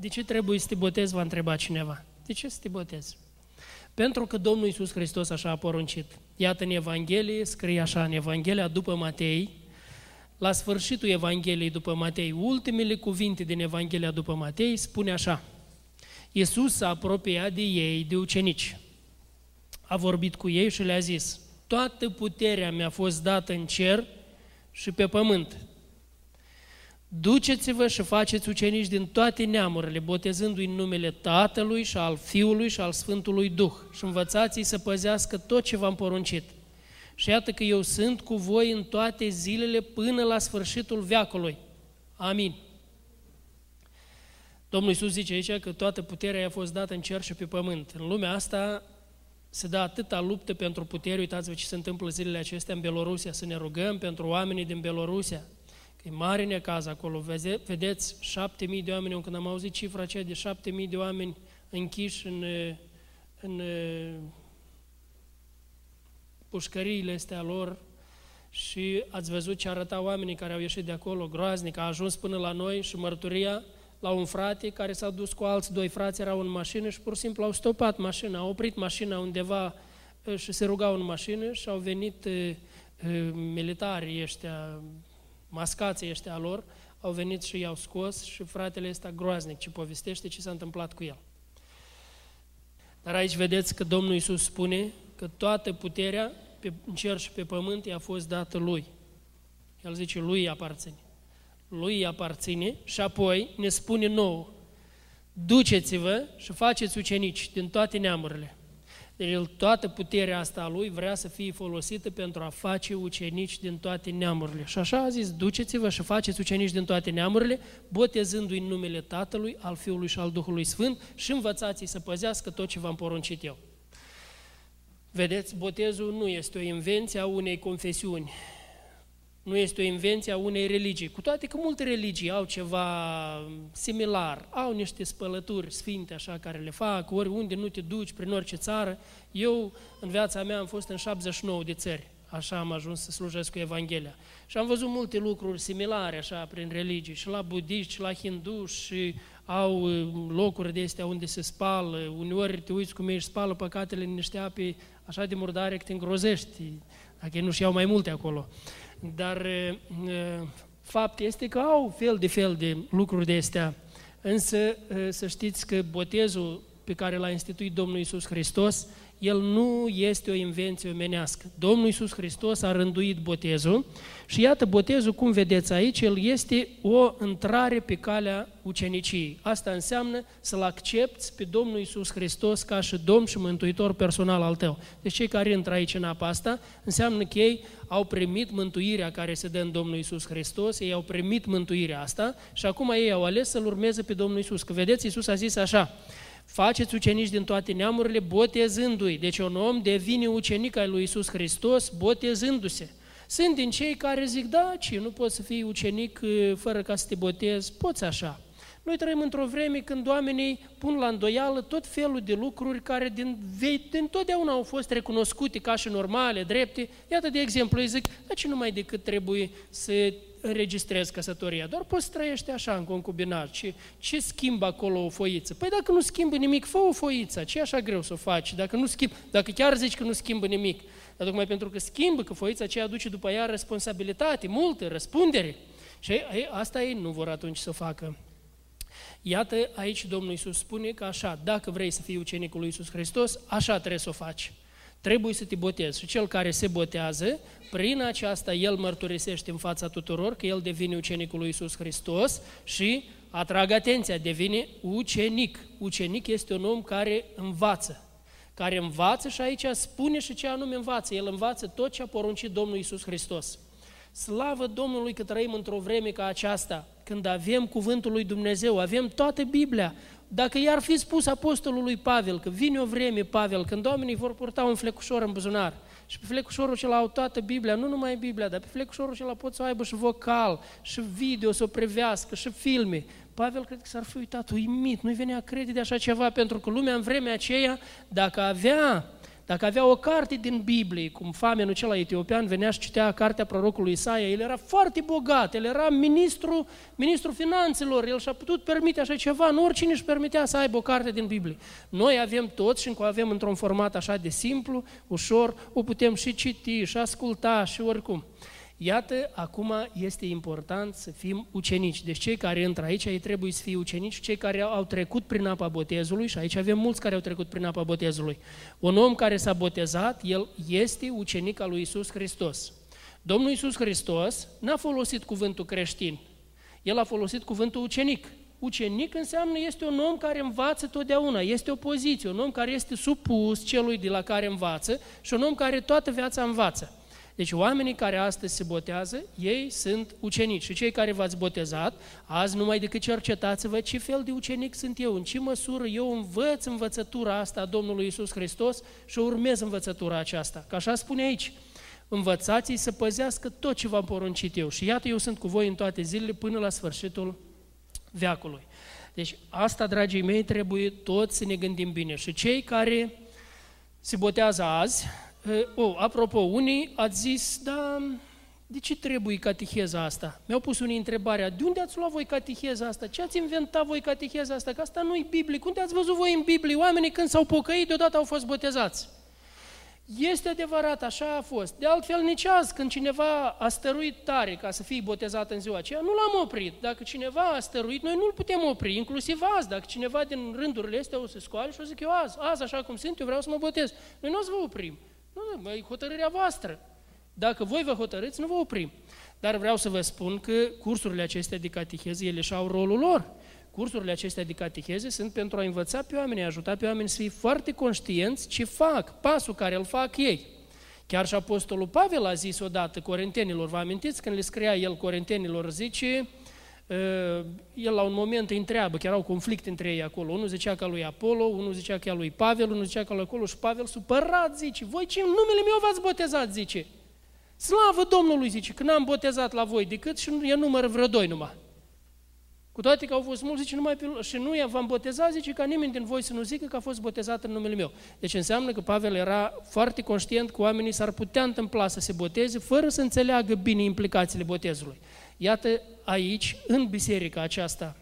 de ce trebuie să te botezi, va întreba cineva. De ce să te botezi? Pentru că Domnul Iisus Hristos așa a poruncit. Iată în Evanghelie, scrie așa în Evanghelia după Matei, la sfârșitul Evangheliei după Matei, ultimele cuvinte din Evanghelia după Matei, spune așa, Iisus s-a apropiat de ei, de ucenici. A vorbit cu ei și le-a zis, toată puterea mi-a fost dată în cer și pe pământ. Duceți-vă și faceți ucenici din toate neamurile, botezându-i în numele Tatălui și al Fiului și al Sfântului Duh și învățați-i să păzească tot ce v-am poruncit. Și iată că eu sunt cu voi în toate zilele până la sfârșitul veacului. Amin. Domnul Iisus zice aici că toată puterea i-a fost dată în cer și pe pământ. În lumea asta se dă atâta luptă pentru putere, uitați-vă ce se întâmplă zilele acestea în Belorusia, să ne rugăm pentru oamenii din Belorusia, că e mare necaz acolo, vedeți, șapte mii de oameni, când am auzit cifra aceea de șapte mii de oameni închiși în, în pușcăriile astea lor și ați văzut ce arătau oamenii care au ieșit de acolo, groaznic, a ajuns până la noi și mărturia la un frate care s-a dus cu alți doi frați, erau în mașină și pur și simplu au stopat mașina, au oprit mașina undeva și se rugau în mașină și au venit militarii ăștia, mascații ăștia lor, au venit și i-au scos și fratele ăsta groaznic ce povestește ce s-a întâmplat cu el. Dar aici vedeți că Domnul Iisus spune că toată puterea pe cer și pe pământ i-a fost dată Lui. El zice, Lui aparține. Lui aparține și apoi ne spune nou, duceți-vă și faceți ucenici din toate neamurile. Deci el, toată puterea asta a lui vrea să fie folosită pentru a face ucenici din toate neamurile. Și așa a zis, duceți-vă și faceți ucenici din toate neamurile, botezându-i în numele Tatălui, al Fiului și al Duhului Sfânt și învățați-i să păzească tot ce v-am poruncit eu. Vedeți, botezul nu este o invenție a unei confesiuni, nu este o invenție a unei religii, cu toate că multe religii au ceva similar, au niște spălături sfinte așa care le fac, oriunde nu te duci, prin orice țară. Eu, în viața mea, am fost în 79 de țări, așa am ajuns să slujesc cu Evanghelia. Și am văzut multe lucruri similare așa prin religii, și la budiști, și la hinduși, și au uh, locuri de astea unde se spală, uneori te uiți cum ei își spală păcatele în niște ape așa de murdare că te îngrozești, dacă ei nu-și iau mai multe acolo. Dar fapt este că au fel de fel de lucruri de astea. Însă să știți că botezul pe care l-a instituit Domnul Isus Hristos, el nu este o invenție omenească. Domnul Isus Hristos a rânduit botezul și iată botezul, cum vedeți aici, el este o intrare pe calea uceniciei. Asta înseamnă să-L accepti pe Domnul Isus Hristos ca și Domn și Mântuitor personal al tău. Deci cei care intră aici în apa asta, înseamnă că ei au primit mântuirea care se dă în Domnul Isus Hristos, ei au primit mântuirea asta și acum ei au ales să-L urmeze pe Domnul Isus. Că vedeți, Isus a zis așa, faceți ucenici din toate neamurile, botezându-i. Deci un om devine ucenic al lui Isus Hristos botezându-se. Sunt din cei care zic, da, ce, nu poți să fii ucenic uh, fără ca să te botezi, poți așa. Noi trăim într-o vreme când oamenii pun la îndoială tot felul de lucruri care din, din totdeauna au fost recunoscute ca și normale, drepte. Iată, de exemplu, îi zic, dar ce numai decât trebuie să înregistrezi căsătoria, doar poți să trăiești așa în concubinat. Ce, ce schimbă acolo o foiță? Păi dacă nu schimbă nimic, fă o foiță, ce e așa greu să o faci? Dacă, nu schimb, dacă chiar zici că nu schimbă nimic, dar tocmai pentru că schimbă, că foița aceea aduce după ea responsabilitate, multă, răspundere. Și ei, asta ei nu vor atunci să facă. Iată, aici Domnul Iisus spune că așa, dacă vrei să fii ucenicul lui Iisus Hristos, așa trebuie să o faci. Trebuie să te botezi. Și cel care se botează, prin aceasta el mărturisește în fața tuturor că el devine ucenicul lui Iisus Hristos și, atrag atenția, devine ucenic. Ucenic este un om care învață, care învață și aici spune și ce anume învață. El învață tot ce a poruncit Domnul Iisus Hristos. Slavă Domnului că trăim într-o vreme ca aceasta, când avem cuvântul lui Dumnezeu, avem toată Biblia. Dacă i-ar fi spus apostolului Pavel că vine o vreme, Pavel, când oamenii vor purta un flecușor în buzunar și pe flecușorul acela au toată Biblia, nu numai Biblia, dar pe flecușorul acela pot să aibă și vocal, și video, să o prevească, și filme. Pavel cred că s-ar fi uitat uimit, nu-i venea crede de așa ceva, pentru că lumea în vremea aceea, dacă avea Dacă avea o carte din Biblie, cum famenul acela etiopian venea și citea cartea prorocului Isaia, el era foarte bogat, el era ministru, ministru finanțelor, el și-a putut permite așa ceva, nu oricine își permitea să aibă o carte din Biblie. Noi avem toți și încă o avem într-un format așa de simplu, ușor, o putem și citi, și asculta, și oricum. Iată, acum este important să fim ucenici. Deci cei care intră aici, ei trebuie să fie ucenici, cei care au trecut prin apa botezului, și aici avem mulți care au trecut prin apa botezului. Un om care s-a botezat, el este ucenic al lui Isus Hristos. Domnul Isus Hristos n-a folosit cuvântul creștin, el a folosit cuvântul ucenic. Ucenic înseamnă este un om care învață totdeauna, este o poziție, un om care este supus celui de la care învață și un om care toată viața învață. Deci oamenii care astăzi se botează, ei sunt ucenici. Și cei care v-ați botezat, azi numai decât cercetați-vă ce fel de ucenic sunt eu, în ce măsură eu învăț învățătura asta a Domnului Isus Hristos și urmez învățătura aceasta. Că așa spune aici, învățați să păzească tot ce v-am poruncit eu. Și iată, eu sunt cu voi în toate zilele până la sfârșitul veacului. Deci asta, dragii mei, trebuie toți să ne gândim bine. Și cei care se botează azi, Oh, apropo, unii ați zis, da, de ce trebuie cateheza asta? Mi-au pus unii întrebarea, de unde ați luat voi cateheza asta? Ce ați inventat voi cateheza asta? Că asta nu-i biblic. Unde ați văzut voi în Biblie? Oamenii când s-au pocăit, deodată au fost botezați. Este adevărat, așa a fost. De altfel, nici azi, când cineva a stăruit tare ca să fie botezat în ziua aceea, nu l-am oprit. Dacă cineva a stăruit, noi nu-l putem opri, inclusiv azi. Dacă cineva din rândurile astea o să scoale și o să zic eu azi, azi așa cum sunt, eu vreau să mă botez. Noi nu o să vă oprim. Nu, e hotărârea voastră. Dacă voi vă hotărâți, nu vă oprim. Dar vreau să vă spun că cursurile acestea de cateheză, ele și-au rolul lor. Cursurile acestea de cateheze sunt pentru a învăța pe oameni, a ajuta pe oameni să fie foarte conștienți ce fac, pasul care îl fac ei. Chiar și Apostolul Pavel a zis odată corentenilor, vă amintiți când le scria el corentenilor, zice, uh, el la un moment îi întreabă, chiar au conflict între ei acolo, unul zicea că lui Apollo, unul zicea că lui Pavel, unul zicea că lui acolo și Pavel supărat zice, voi ce în numele meu v-ați botezat, zice. Slavă Domnului, zice, că n-am botezat la voi decât și e număr vreo doi numai. Cu toate că au fost mulți, zice, numai pe, și nu v-am botezat, zice, ca nimeni din voi să nu zică că a fost botezat în numele meu. Deci înseamnă că Pavel era foarte conștient că oamenii s-ar putea întâmpla să se boteze fără să înțeleagă bine implicațiile botezului. Iată aici, în biserica aceasta,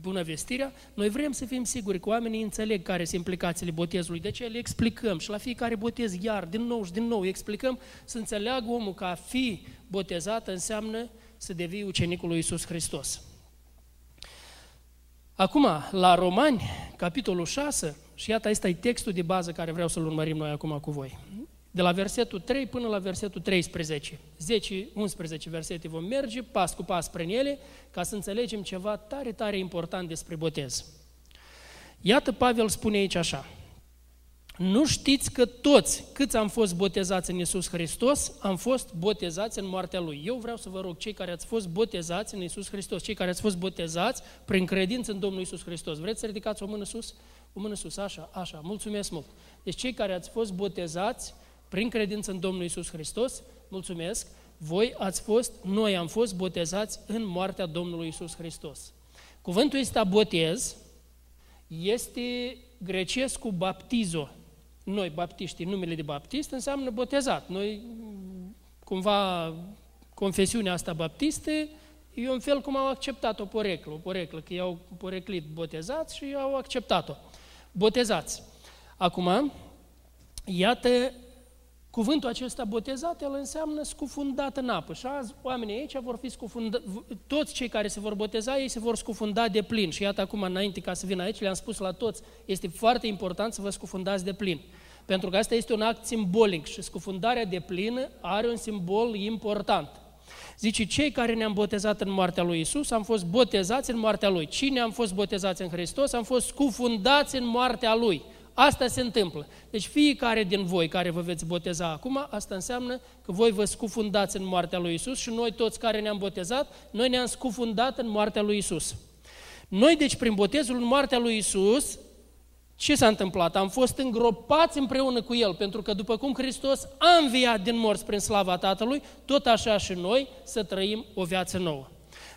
bună vestirea, noi vrem să fim siguri că oamenii înțeleg care sunt implicațiile botezului, de ce le explicăm? Și la fiecare botez iar, din nou și din nou, explicăm să înțeleagă omul că a fi botezat înseamnă să devii ucenicul lui Isus Hristos. Acum, la Romani, capitolul 6, și iată, ăsta e textul de bază care vreau să-l urmărim noi acum cu voi de la versetul 3 până la versetul 13. 10-11 versete vom merge pas cu pas prin ele ca să înțelegem ceva tare, tare important despre botez. Iată, Pavel spune aici așa, nu știți că toți câți am fost botezați în Iisus Hristos, am fost botezați în moartea Lui. Eu vreau să vă rog, cei care ați fost botezați în Iisus Hristos, cei care ați fost botezați prin credință în Domnul Iisus Hristos, vreți să ridicați o mână sus? O mână sus, așa, așa, mulțumesc mult. Deci cei care ați fost botezați prin credință în Domnul Isus Hristos, mulțumesc, voi ați fost, noi am fost botezați în moartea Domnului Isus Hristos. Cuvântul ăsta botez este grecesc cu baptizo. Noi, baptiștii, numele de baptist înseamnă botezat. Noi, cumva, confesiunea asta baptistă e un fel cum au acceptat o poreclă, o poreclă, că i-au poreclit botezați și au acceptat-o. Botezați. Acum, iată Cuvântul acesta botezat, el înseamnă scufundat în apă. Și azi oamenii aici vor fi scufundați, toți cei care se vor boteza, ei se vor scufunda de plin. Și iată acum, înainte ca să vin aici, le-am spus la toți, este foarte important să vă scufundați de plin. Pentru că asta este un act simbolic și scufundarea de plin are un simbol important. Zice, cei care ne-am botezat în moartea lui Isus, am fost botezați în moartea lui. Cine am fost botezați în Hristos, am fost scufundați în moartea lui. Asta se întâmplă. Deci fiecare din voi care vă veți boteza acum, asta înseamnă că voi vă scufundați în moartea lui Isus și noi toți care ne-am botezat, noi ne-am scufundat în moartea lui Isus. Noi, deci, prin botezul în moartea lui Isus, ce s-a întâmplat? Am fost îngropați împreună cu El, pentru că după cum Hristos a înviat din morți prin slava Tatălui, tot așa și noi să trăim o viață nouă.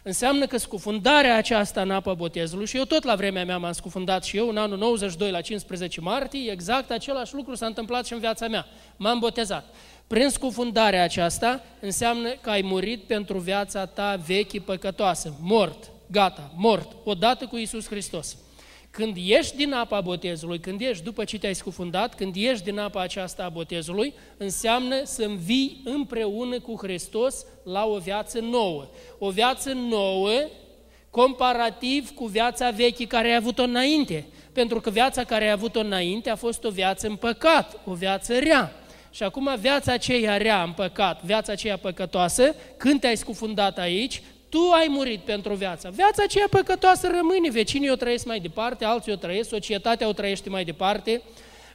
Înseamnă că scufundarea aceasta în apa botezului, și eu tot la vremea mea m-am scufundat și eu în anul 92 la 15 martie, exact același lucru s-a întâmplat și în viața mea. M-am botezat. Prin scufundarea aceasta înseamnă că ai murit pentru viața ta vechi păcătoasă, mort, gata, mort, odată cu Isus Hristos. Când ieși din apa botezului, când ieși după ce te-ai scufundat, când ieși din apa aceasta a botezului, înseamnă să învii împreună cu Hristos la o viață nouă. O viață nouă comparativ cu viața veche care ai avut-o înainte. Pentru că viața care ai avut-o înainte a fost o viață în păcat, o viață rea. Și acum viața aceea rea în păcat, viața aceea păcătoasă, când te-ai scufundat aici, tu ai murit pentru viața. Viața aceea păcătoasă rămâne, vecinii o trăiesc mai departe, alții o trăiesc, societatea o trăiește mai departe,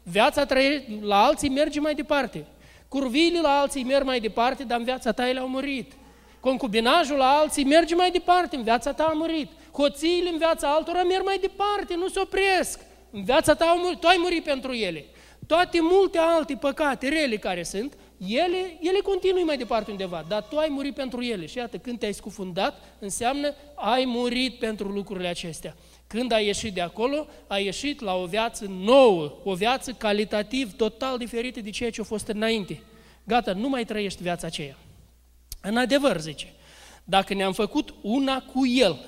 viața trăie, la alții merge mai departe. Curviile la alții merg mai departe, dar în viața ta ele au murit. Concubinajul la alții merge mai departe, în viața ta a murit. Hoțiile în viața altora merg mai departe, nu se opresc. În viața ta au murit, tu ai murit pentru ele. Toate multe alte păcate rele care sunt, ele, ele continui mai departe undeva, dar tu ai murit pentru ele. Și iată, când te-ai scufundat, înseamnă ai murit pentru lucrurile acestea. Când ai ieșit de acolo, ai ieșit la o viață nouă, o viață calitativ total diferită de ceea ce a fost înainte. Gata, nu mai trăiești viața aceea. În adevăr, zice, dacă ne-am făcut una cu El,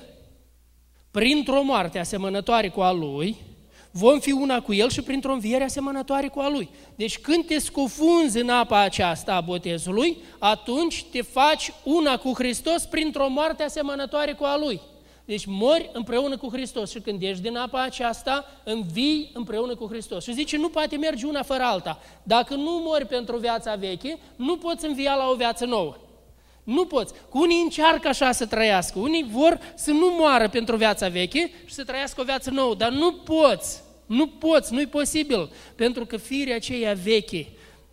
printr-o moarte asemănătoare cu a Lui, vom fi una cu El și printr-o înviere asemănătoare cu a Lui. Deci când te scufunzi în apa aceasta a botezului, atunci te faci una cu Hristos printr-o moarte asemănătoare cu a Lui. Deci mori împreună cu Hristos și când ești din apa aceasta, învii împreună cu Hristos. Și zice, nu poate merge una fără alta. Dacă nu mori pentru viața veche, nu poți învia la o viață nouă. Nu poți. Cu unii încearcă așa să trăiască, unii vor să nu moară pentru viața veche și să trăiască o viață nouă, dar nu poți. Nu poți, nu-i posibil, pentru că firea aceea veche,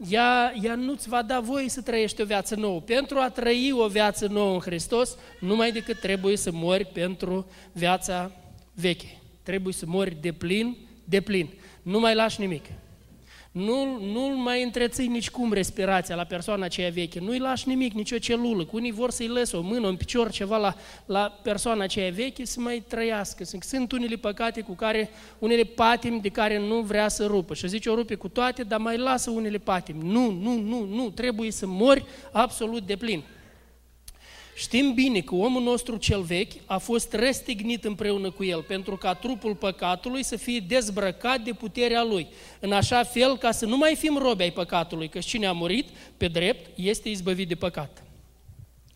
ea, ea nu-ți va da voie să trăiești o viață nouă. Pentru a trăi o viață nouă în Hristos, numai decât trebuie să mori pentru viața veche. Trebuie să mori de plin, de plin. Nu mai lași nimic. Nu, nu mai întreții nici cum respirația la persoana aceea veche, nu-i lași nimic, nicio celulă, cu unii vor să-i lăsă o mână, un picior, ceva la, la persoana aceea veche să mai trăiască. Sunt unele păcate cu care, unele patimi de care nu vrea să rupă. Și zice, o rupe cu toate, dar mai lasă unele patimi. Nu, nu, nu, nu, trebuie să mori absolut de plin. Știm bine că omul nostru cel vechi a fost restignit împreună cu el pentru ca trupul păcatului să fie dezbrăcat de puterea lui, în așa fel ca să nu mai fim robi ai păcatului, că cine a murit pe drept este izbăvit de păcat.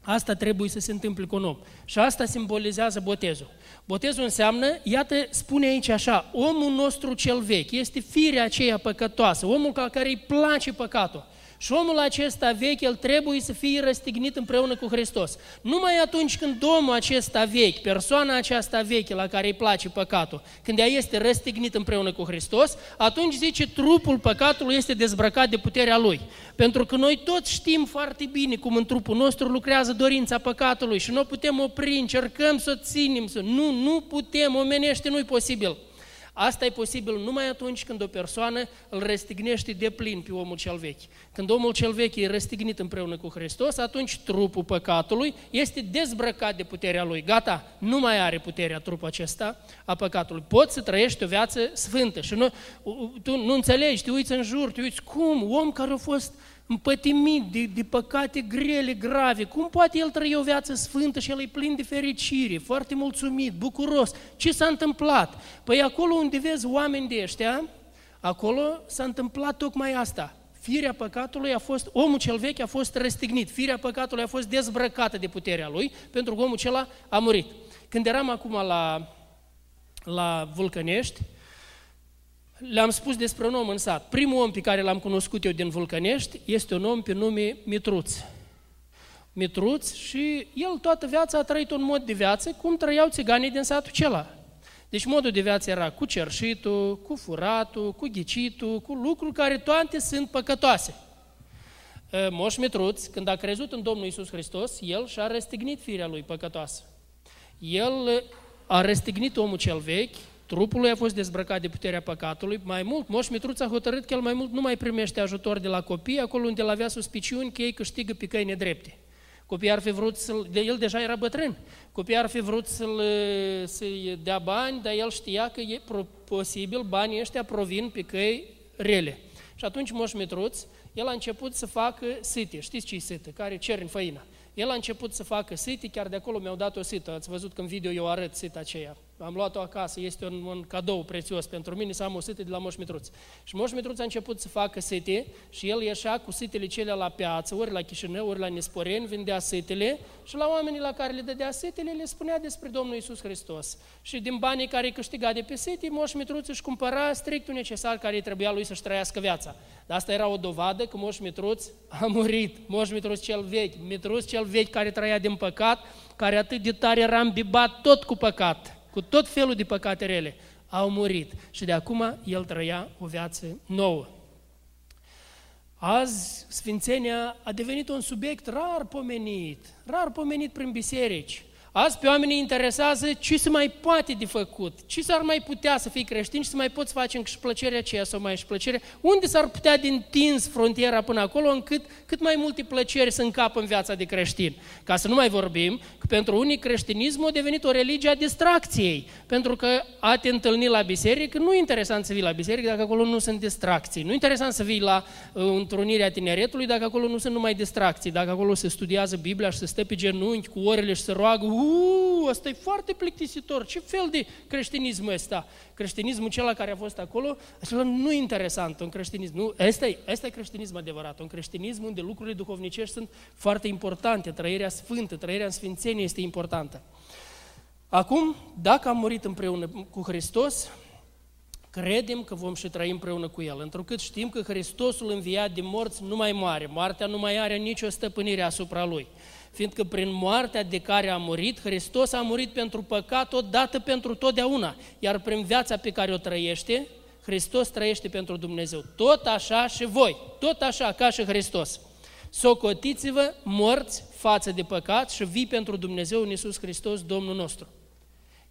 Asta trebuie să se întâmple cu un om. Și asta simbolizează botezul. Botezul înseamnă, iată, spune aici așa, omul nostru cel vechi este firea aceea păcătoasă, omul ca care îi place păcatul. Și omul acesta vechi, el trebuie să fie răstignit împreună cu Hristos. Numai atunci când omul acesta vechi, persoana aceasta veche la care îi place păcatul, când ea este răstignit împreună cu Hristos, atunci zice trupul păcatului este dezbrăcat de puterea lui. Pentru că noi toți știm foarte bine cum în trupul nostru lucrează dorința păcatului și nu o putem opri, încercăm să o ținem, să... nu, nu putem, omenește, nu-i posibil. Asta e posibil numai atunci când o persoană îl restignește de plin pe omul cel vechi. Când omul cel vechi e restignit împreună cu Hristos, atunci trupul păcatului este dezbrăcat de puterea lui. Gata, nu mai are puterea trupul acesta a păcatului. Poți să trăiești o viață sfântă și nu, tu nu înțelegi, te uiți în jur, te uiți cum, om care a fost împătimit de, de păcate grele, grave, cum poate el trăi o viață sfântă și el e plin de fericire, foarte mulțumit, bucuros? Ce s-a întâmplat? Păi acolo unde vezi oameni de ăștia, acolo s-a întâmplat tocmai asta. Firea păcatului a fost, omul cel vechi a fost răstignit, firea păcatului a fost dezbrăcată de puterea lui, pentru că omul acela a murit. Când eram acum la, la Vulcănești, le-am spus despre un om în sat. Primul om pe care l-am cunoscut eu din Vulcănești este un om pe nume Mitruț. Mitruț și el toată viața a trăit un mod de viață cum trăiau țiganii din satul acela. Deci modul de viață era cu cerșitul, cu furatul, cu ghicitul, cu lucruri care toate sunt păcătoase. Moș Mitruț, când a crezut în Domnul Isus Hristos, el și-a restignit firea lui păcătoasă. El a restignit omul cel vechi, Trupul lui a fost dezbrăcat de puterea păcatului. Mai mult, Moș Mitruț a hotărât că el mai mult nu mai primește ajutor de la copii, acolo unde el avea suspiciuni că ei câștigă pe căi nedrepte. Copiii ar fi vrut să-l... De el deja era bătrân. Copiii ar fi vrut să-l, să-i dea bani, dar el știa că e posibil banii ăștia provin pe căi rele. Și atunci Moș Mitruț, el a început să facă site. Știți ce e site? Care cer în făină. El a început să facă site, chiar de acolo mi-au dat o sită. Ați văzut că în video eu arăt sita aceea am luat-o acasă, este un, un cadou prețios pentru mine să am o sete de la Moș Mitruț. Și Moș Mitruț a început să facă sete și el ieșea cu setele cele la piață, ori la Chișinău, ori la Nesporeni, vindea setele și la oamenii la care le dădea setele le spunea despre Domnul Isus Hristos. Și din banii care îi câștiga de pe sete, Moș Mitruț își cumpăra strictul necesar care îi trebuia lui să-și trăiască viața. Dar asta era o dovadă că Moș Mitruț a murit. Moș Mitruț cel vechi, Mitruț cel vechi care trăia din păcat, care atât de tare era îmbibat tot cu păcat cu tot felul de păcate rele, au murit și de acum el trăia o viață nouă. Azi, Sfințenia a devenit un subiect rar pomenit, rar pomenit prin biserici. Azi pe oamenii interesează ce se mai poate de făcut, ce s-ar mai putea să fii creștin și să mai poți face încă și plăcerea aceea sau mai și plăcere, unde s-ar putea din tins frontiera până acolo încât cât mai multe plăceri să încapă în viața de creștin. Ca să nu mai vorbim că pentru unii creștinismul a devenit o religie a distracției, pentru că a te întâlni la biserică, nu e interesant să vii la biserică dacă acolo nu sunt distracții, nu e interesant să vii la uh, întrunirea tineretului dacă acolo nu sunt numai distracții, dacă acolo se studiază Biblia și se stă pe genunchi cu orele și se roagă, uuu, ăsta e foarte plictisitor, ce fel de creștinism ăsta? Creștinismul cel care a fost acolo, acela nu e interesant, un creștinism, nu, ăsta e, ăsta e creștinism adevărat, un creștinism unde lucrurile duhovnicești sunt foarte importante, trăirea sfântă, trăirea în sfințenie este importantă. Acum, dacă am murit împreună cu Hristos, credem că vom și trăi împreună cu El, întrucât știm că Hristosul înviat din morți nu mai moare, moartea nu mai are nicio stăpânire asupra Lui fiindcă prin moartea de care a murit, Hristos a murit pentru păcat odată pentru totdeauna, iar prin viața pe care o trăiește, Hristos trăiește pentru Dumnezeu. Tot așa și voi, tot așa ca și Hristos. Socotiți-vă morți față de păcat și vii pentru Dumnezeu în Iisus Hristos, Domnul nostru.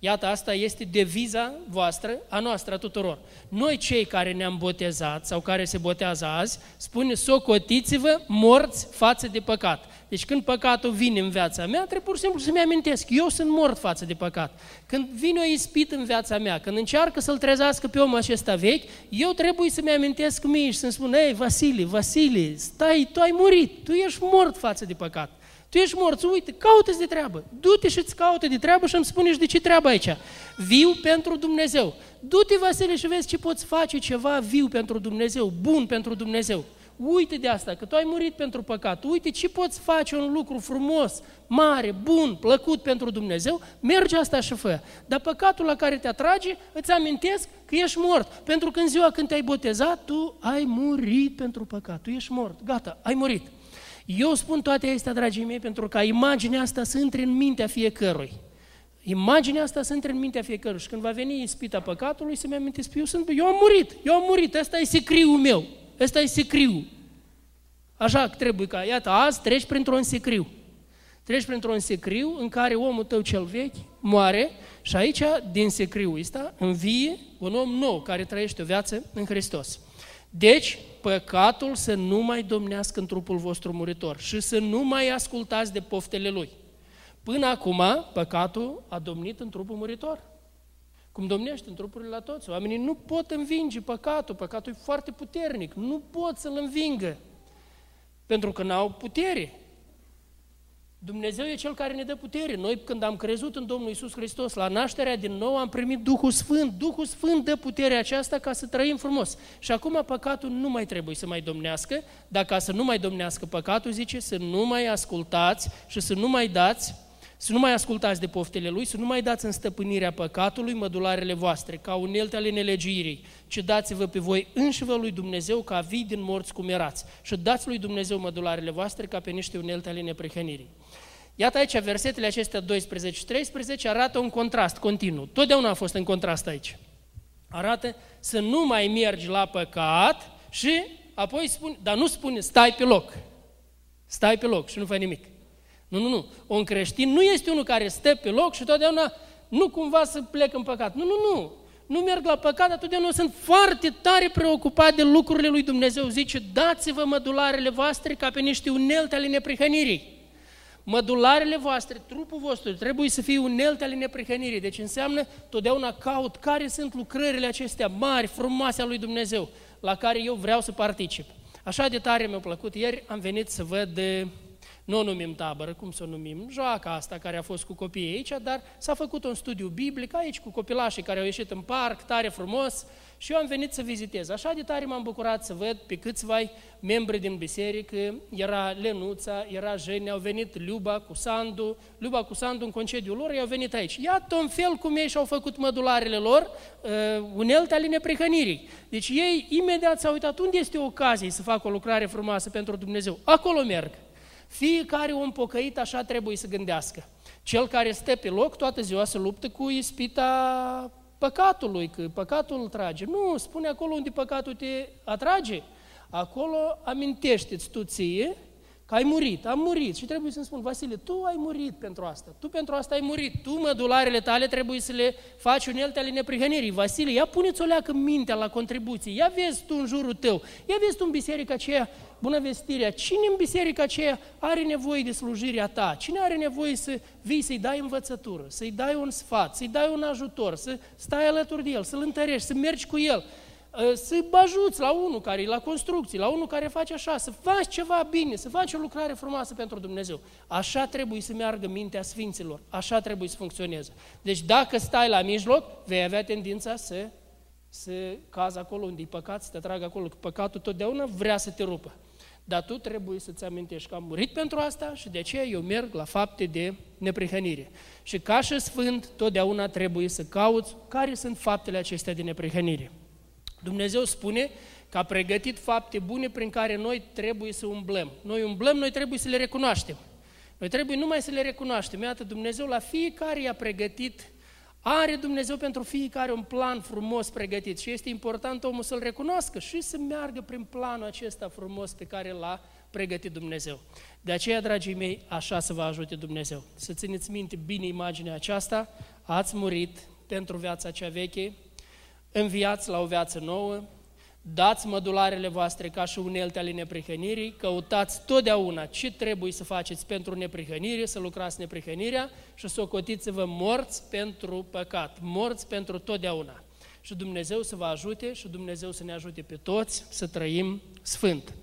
Iată, asta este deviza voastră, a noastră, a tuturor. Noi cei care ne-am botezat sau care se botează azi, spune, socotiți-vă morți față de păcat. Deci când păcatul vine în viața mea, trebuie pur și simplu să-mi amintesc, eu sunt mort față de păcat. Când vine o ispit în viața mea, când încearcă să-l trezească pe omul acesta vechi, eu trebuie să-mi amintesc mie și să-mi spun, ei, Vasile, Vasile, stai, tu ai murit, tu ești mort față de păcat. Tu ești mort, uite, caută de treabă. Du-te și îți caută de treabă și îmi spune de ce treabă aici. Viu pentru Dumnezeu. Du-te, Vasile, și vezi ce poți face ceva viu pentru Dumnezeu, bun pentru Dumnezeu. Uite de asta, că tu ai murit pentru păcat. Uite ce poți face un lucru frumos, mare, bun, plăcut pentru Dumnezeu, merge asta și fă. Dar păcatul la care te atrage, îți amintesc că ești mort. Pentru că în ziua când te-ai botezat, tu ai murit pentru păcat. Tu ești mort. Gata, ai murit. Eu spun toate astea, dragii mei, pentru ca imaginea asta să intre în mintea fiecărui. Imaginea asta să intre în mintea fiecărui. Și când va veni ispita păcatului, să-mi amintesc, eu, sunt, eu am murit, eu am murit, ăsta e secriul meu. Ăsta e secriu. Așa trebuie ca, iată, azi treci printr-un secriu. Treci printr-un secriu în care omul tău cel vechi moare și aici, din secriul ăsta, învie un om nou care trăiește o viață în Hristos. Deci, păcatul să nu mai domnească în trupul vostru muritor și să nu mai ascultați de poftele lui. Până acum, păcatul a domnit în trupul muritor cum domnește în trupurile la toți. Oamenii nu pot învinge păcatul, păcatul e foarte puternic, nu pot să-l învingă, pentru că n-au putere. Dumnezeu e Cel care ne dă putere. Noi când am crezut în Domnul Isus Hristos, la nașterea din nou am primit Duhul Sfânt. Duhul Sfânt dă puterea aceasta ca să trăim frumos. Și acum păcatul nu mai trebuie să mai domnească, dar ca să nu mai domnească păcatul, zice, să nu mai ascultați și să nu mai dați să nu mai ascultați de poftele lui, să nu mai dați în stăpânirea păcatului mădularele voastre, ca unelte ale nelegirii, ci dați-vă pe voi înșivă lui Dumnezeu ca vii din morți cum erați și dați lui Dumnezeu mădularele voastre ca pe niște unelte ale neprihănirii. Iată aici, versetele acestea 12 și 13 arată un contrast continuu. Totdeauna a fost în contrast aici. Arată să nu mai mergi la păcat și apoi spune, dar nu spune stai pe loc. Stai pe loc și nu fai nimic. Nu, nu, nu. Un creștin nu este unul care stă pe loc și totdeauna nu cumva să plec în păcat. Nu, nu, nu. Nu merg la păcat, dar totdeauna sunt foarte tare preocupat de lucrurile lui Dumnezeu. Zice, dați-vă mădularele voastre ca pe niște unelte ale neprihănirii. Mădularele voastre, trupul vostru, trebuie să fie unelte ale neprihănirii. Deci înseamnă totdeauna caut care sunt lucrările acestea mari, frumoase a lui Dumnezeu, la care eu vreau să particip. Așa de tare mi-a plăcut. Ieri am venit să văd nu o numim tabără, cum să o numim, joaca asta care a fost cu copiii aici, dar s-a făcut un studiu biblic aici cu copilașii care au ieșit în parc, tare frumos, și eu am venit să vizitez. Așa de tare m-am bucurat să văd pe câțiva membri din biserică, era Lenuța, era Jeni, au venit Luba cu Sandu, Luba cu Sandu în concediul lor, i-au venit aici. Iată un fel cum ei și-au făcut mădularele lor, uh, unelte ale neprihănirii. Deci ei imediat s-au uitat unde este o ocazie să facă o lucrare frumoasă pentru Dumnezeu. Acolo merg. Fiecare om pocăit așa trebuie să gândească. Cel care stă pe loc toată ziua se luptă cu ispita păcatului, că păcatul îl trage. Nu, spune acolo unde păcatul te atrage. Acolo amintește-ți tu ție că ai murit, am murit. Și trebuie să-mi spun, Vasile, tu ai murit pentru asta, tu pentru asta ai murit, tu mădularele tale trebuie să le faci unelte ale neprihănirii. Vasile, ia puneți o leacă mintea la contribuție, ia vezi tu în jurul tău, ia vezi tu în biserica aceea, bună vestirea, cine în biserica aceea are nevoie de slujirea ta, cine are nevoie să vii să-i dai învățătură, să-i dai un sfat, să-i dai un ajutor, să stai alături de el, să-l întărești, să mergi cu el, Ă, să ajuți la unul care e la construcții, la unul care face așa, să faci ceva bine, să faci o lucrare frumoasă pentru Dumnezeu. Așa trebuie să meargă mintea Sfinților, așa trebuie să funcționeze. Deci dacă stai la mijloc, vei avea tendința să, să cazi acolo unde e păcat, să te tragă acolo, că păcatul totdeauna vrea să te rupă. Dar tu trebuie să-ți amintești că am murit pentru asta și de aceea eu merg la fapte de neprihănire. Și ca și sfânt, totdeauna trebuie să cauți care sunt faptele acestea de neprihănire. Dumnezeu spune că a pregătit fapte bune prin care noi trebuie să umblăm. Noi umblăm, noi trebuie să le recunoaștem. Noi trebuie numai să le recunoaștem. Iată, Dumnezeu la fiecare i-a pregătit, are Dumnezeu pentru fiecare un plan frumos pregătit și este important omul să-l recunoască și să meargă prin planul acesta frumos pe care l-a pregătit Dumnezeu. De aceea, dragii mei, așa să vă ajute Dumnezeu. Să țineți minte bine imaginea aceasta, ați murit pentru viața cea veche, înviați la o viață nouă, dați mădularele voastre ca și unelte ale neprihănirii, căutați totdeauna ce trebuie să faceți pentru neprihănire, să lucrați neprihănirea și să o cotiți-vă morți pentru păcat, morți pentru totdeauna. Și Dumnezeu să vă ajute și Dumnezeu să ne ajute pe toți să trăim sfânt.